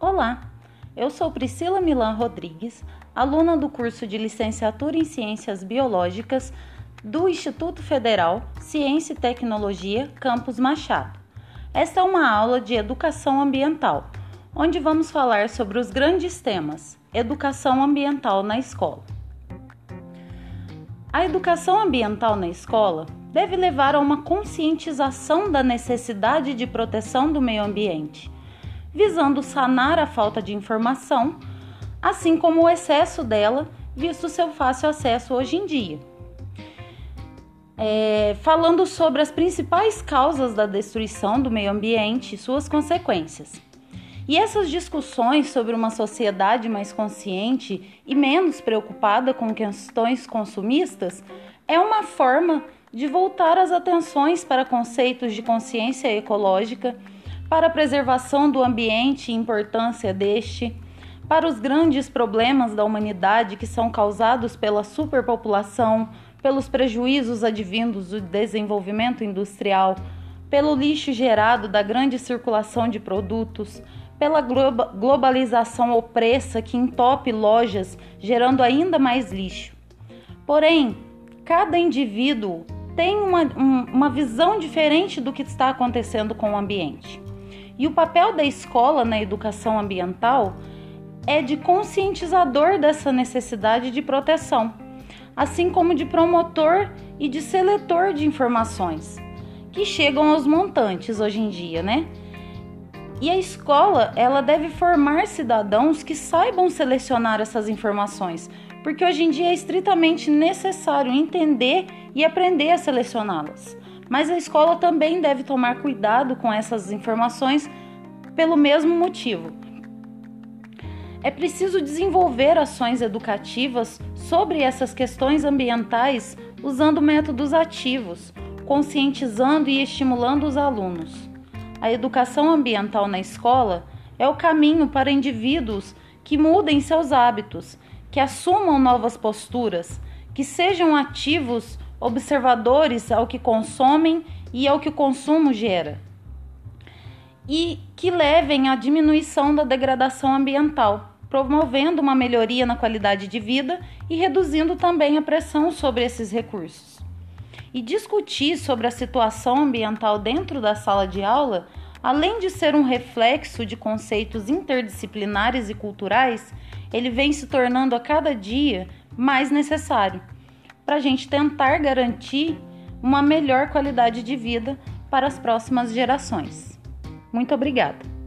Olá, eu sou Priscila Milan Rodrigues, aluna do curso de Licenciatura em Ciências Biológicas do Instituto Federal Ciência e Tecnologia Campus Machado. Esta é uma aula de educação ambiental, onde vamos falar sobre os grandes temas educação ambiental na escola. A educação ambiental na escola deve levar a uma conscientização da necessidade de proteção do meio ambiente visando sanar a falta de informação, assim como o excesso dela, visto seu fácil acesso hoje em dia. É, falando sobre as principais causas da destruição do meio ambiente e suas consequências. E essas discussões sobre uma sociedade mais consciente e menos preocupada com questões consumistas é uma forma de voltar as atenções para conceitos de consciência ecológica para a preservação do ambiente e importância deste, para os grandes problemas da humanidade que são causados pela superpopulação, pelos prejuízos advindos do desenvolvimento industrial, pelo lixo gerado da grande circulação de produtos, pela globalização opressa que entope lojas, gerando ainda mais lixo. Porém, cada indivíduo tem uma, uma visão diferente do que está acontecendo com o ambiente. E o papel da escola na educação ambiental é de conscientizador dessa necessidade de proteção, assim como de promotor e de seletor de informações que chegam aos montantes hoje em dia, né? E a escola, ela deve formar cidadãos que saibam selecionar essas informações, porque hoje em dia é estritamente necessário entender e aprender a selecioná-las. Mas a escola também deve tomar cuidado com essas informações pelo mesmo motivo. É preciso desenvolver ações educativas sobre essas questões ambientais usando métodos ativos, conscientizando e estimulando os alunos. A educação ambiental na escola é o caminho para indivíduos que mudem seus hábitos, que assumam novas posturas, que sejam ativos observadores ao que consomem e ao que o consumo gera, e que levem à diminuição da degradação ambiental, promovendo uma melhoria na qualidade de vida e reduzindo também a pressão sobre esses recursos. E discutir sobre a situação ambiental dentro da sala de aula, além de ser um reflexo de conceitos interdisciplinares e culturais, ele vem se tornando a cada dia mais necessário para a gente tentar garantir uma melhor qualidade de vida para as próximas gerações. Muito obrigada!